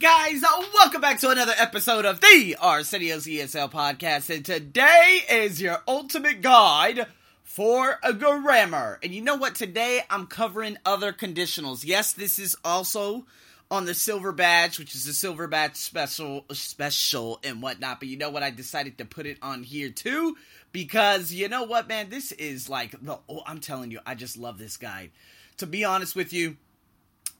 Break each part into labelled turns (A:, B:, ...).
A: guys? Uh, welcome back to another episode of the Arsenio's ESL podcast, and today is your ultimate guide for a grammar. And you know what? Today I'm covering other conditionals. Yes, this is also on the silver badge, which is a silver badge special, special and whatnot. But you know what? I decided to put it on here too because you know what, man? This is like the. Oh, I'm telling you, I just love this guide. To be honest with you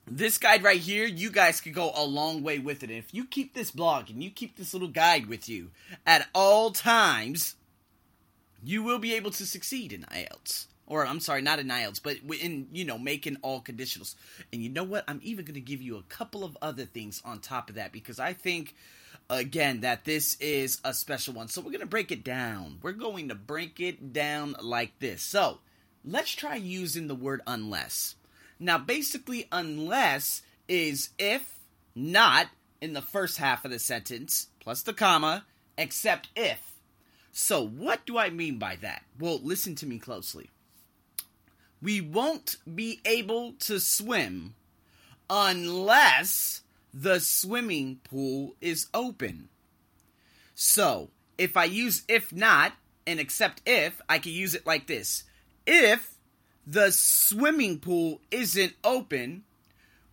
A: this guide right here, you guys could go a long way with it. If you keep this blog and you keep this little guide with you at all times, you will be able to succeed in IELTS. Or I'm sorry, not in IELTS, but in you know making all conditionals. And you know what? I'm even going to give you a couple of other things on top of that because I think again that this is a special one. So we're going to break it down. We're going to break it down like this. So let's try using the word unless. Now, basically, unless is if, not in the first half of the sentence, plus the comma, except if. So, what do I mean by that? Well, listen to me closely. We won't be able to swim unless the swimming pool is open. So, if I use if not and except if, I can use it like this. If the swimming pool isn't open,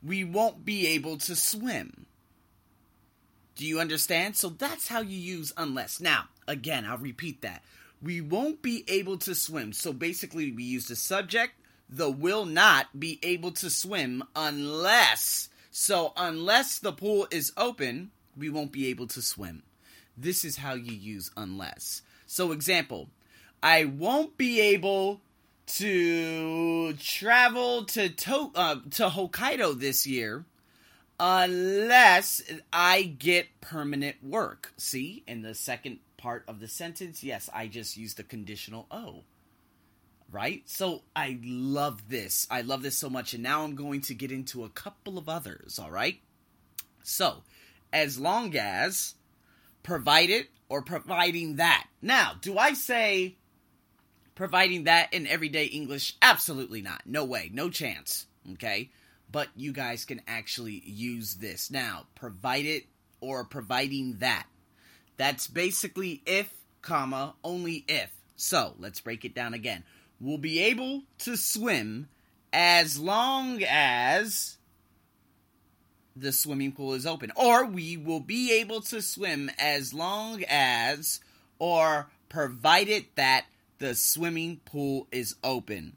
A: we won't be able to swim. Do you understand? So that's how you use unless. Now, again, I'll repeat that. We won't be able to swim. So basically, we use the subject, the will not be able to swim unless. So, unless the pool is open, we won't be able to swim. This is how you use unless. So, example, I won't be able to travel to to, uh, to Hokkaido this year unless I get permanent work. See, in the second part of the sentence, yes, I just used the conditional O. Right? So I love this. I love this so much. And now I'm going to get into a couple of others, all right? So, as long as provided or providing that. Now, do I say providing that in everyday English? Absolutely not. No way. No chance. Okay? But you guys can actually use this. Now, provided or providing that. That's basically if, comma, only if. So, let's break it down again. We'll be able to swim as long as the swimming pool is open. Or we will be able to swim as long as, or provided that the swimming pool is open.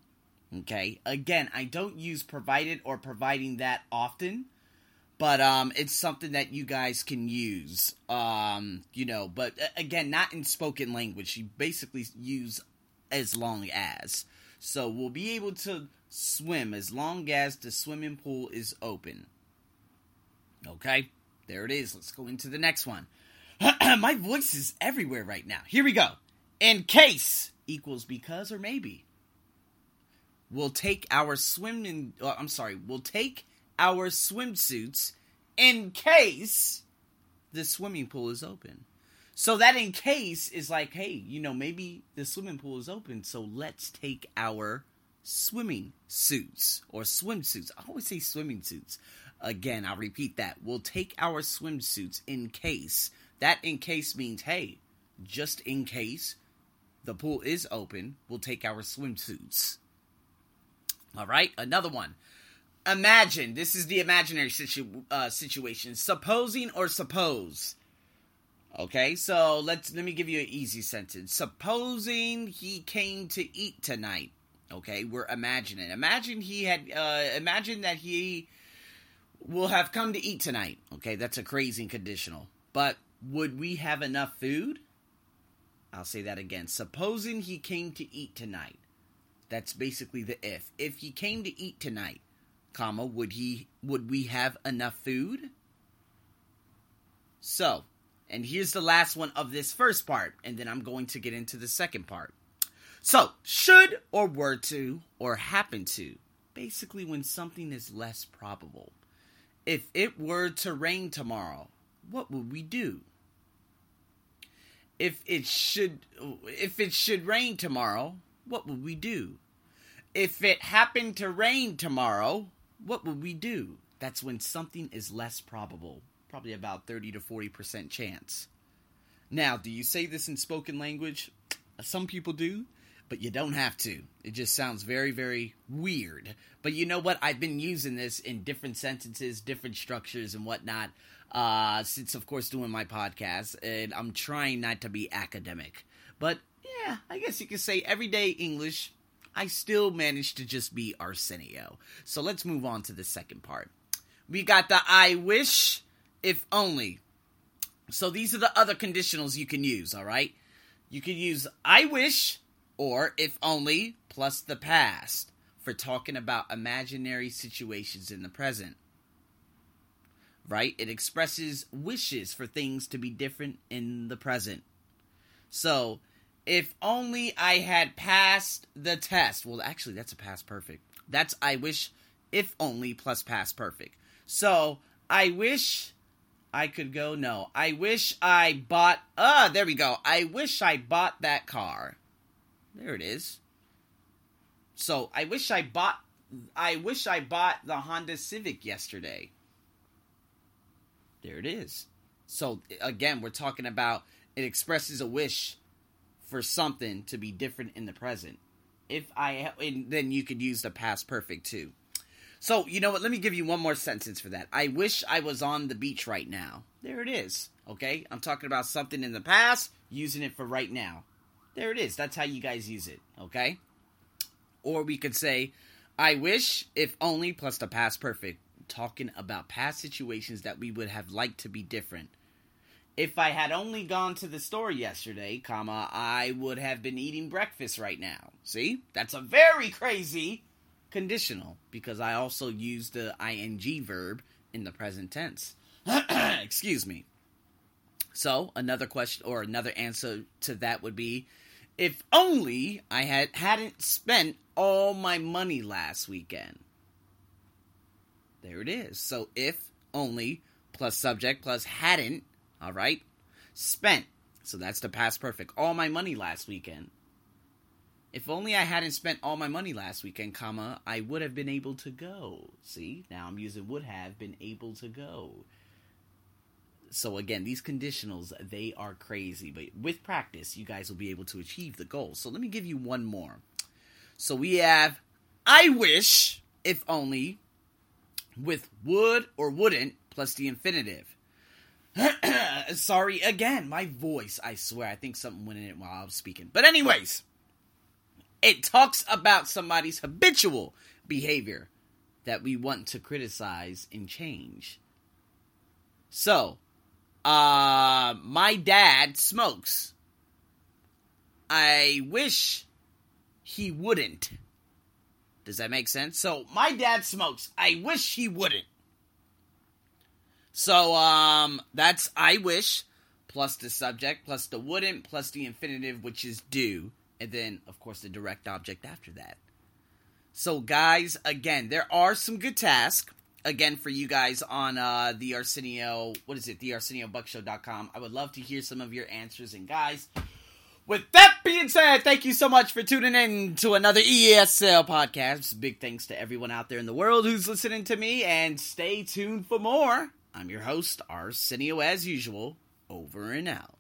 A: Okay? Again, I don't use provided or providing that often, but um it's something that you guys can use. Um, you know, but again, not in spoken language. You basically use as long as. So we'll be able to swim as long as the swimming pool is open. Okay? There it is. Let's go into the next one. My voice is everywhere right now. Here we go. In case equals because or maybe. We'll take our swimming. Uh, I'm sorry. We'll take our swimsuits in case the swimming pool is open. So that in case is like, hey, you know, maybe the swimming pool is open, so let's take our swimming suits or swimsuits. I always say swimming suits. Again, I'll repeat that. We'll take our swimsuits in case. That in case means, hey, just in case the pool is open, we'll take our swimsuits. All right, another one. Imagine this is the imaginary situ- uh, situation. Supposing or suppose. Okay, so let's let me give you an easy sentence. Supposing he came to eat tonight. Okay, we're imagining. Imagine he had. Uh, imagine that he will have come to eat tonight. Okay, that's a crazy conditional. But would we have enough food? I'll say that again. Supposing he came to eat tonight. That's basically the if. If he came to eat tonight, comma, would he would we have enough food? So, and here's the last one of this first part, and then I'm going to get into the second part. So, should or were to or happen to, basically when something is less probable. If it were to rain tomorrow, what would we do? If it should if it should rain tomorrow, what would we do? If it happened to rain tomorrow, what would we do? That's when something is less probable. probably about 30 to 40% chance. Now, do you say this in spoken language? Some people do, but you don't have to. It just sounds very, very weird. But you know what? I've been using this in different sentences, different structures, and whatnot uh, since, of course, doing my podcast, and I'm trying not to be academic. But yeah, I guess you could say everyday English. I still managed to just be Arsenio. So let's move on to the second part. We got the I wish, if only. So these are the other conditionals you can use, all right? You can use I wish or if only plus the past for talking about imaginary situations in the present. Right? It expresses wishes for things to be different in the present. So, if only I had passed the test. Well, actually, that's a past perfect. That's I wish if only plus past perfect. So, I wish I could go. No, I wish I bought. Ah, uh, there we go. I wish I bought that car. There it is. So I wish I bought. I wish I bought the Honda Civic yesterday. There it is. So again, we're talking about it expresses a wish for something to be different in the present. If I then you could use the past perfect too. So, you know what? Let me give you one more sentence for that. I wish I was on the beach right now. There it is. Okay? I'm talking about something in the past, using it for right now. There it is. That's how you guys use it. Okay? Or we could say, I wish, if only, plus the past perfect. Talking about past situations that we would have liked to be different. If I had only gone to the store yesterday, comma, I would have been eating breakfast right now. See? That's a very crazy conditional because I also use the ing verb in the present tense. Excuse me. So, another question or another answer to that would be if only I had hadn't spent all my money last weekend. There it is. So, if only plus subject plus hadn't, all right? Spent. So that's the past perfect. All my money last weekend. If only I hadn't spent all my money last weekend, comma, I would have been able to go. See? Now I'm using would have been able to go. So again, these conditionals, they are crazy, but with practice, you guys will be able to achieve the goal. So let me give you one more. So we have I wish, if only, with would or wouldn't plus the infinitive. Sorry again, my voice, I swear, I think something went in it while I was speaking. But anyways, it talks about somebody's habitual behavior that we want to criticize and change. So, uh, my dad smokes. I wish he wouldn't. Does that make sense? So, my dad smokes. I wish he wouldn't. So, um, that's I wish plus the subject plus the wouldn't plus the infinitive, which is do and then of course the direct object after that. So guys, again, there are some good tasks again for you guys on uh, the Arsenio, what is it, the ArsenioBuckShow.com. I would love to hear some of your answers. And guys, with that being said, thank you so much for tuning in to another ESL podcast. Big thanks to everyone out there in the world who's listening to me, and stay tuned for more. I'm your host, Arsenio, as usual. Over and out.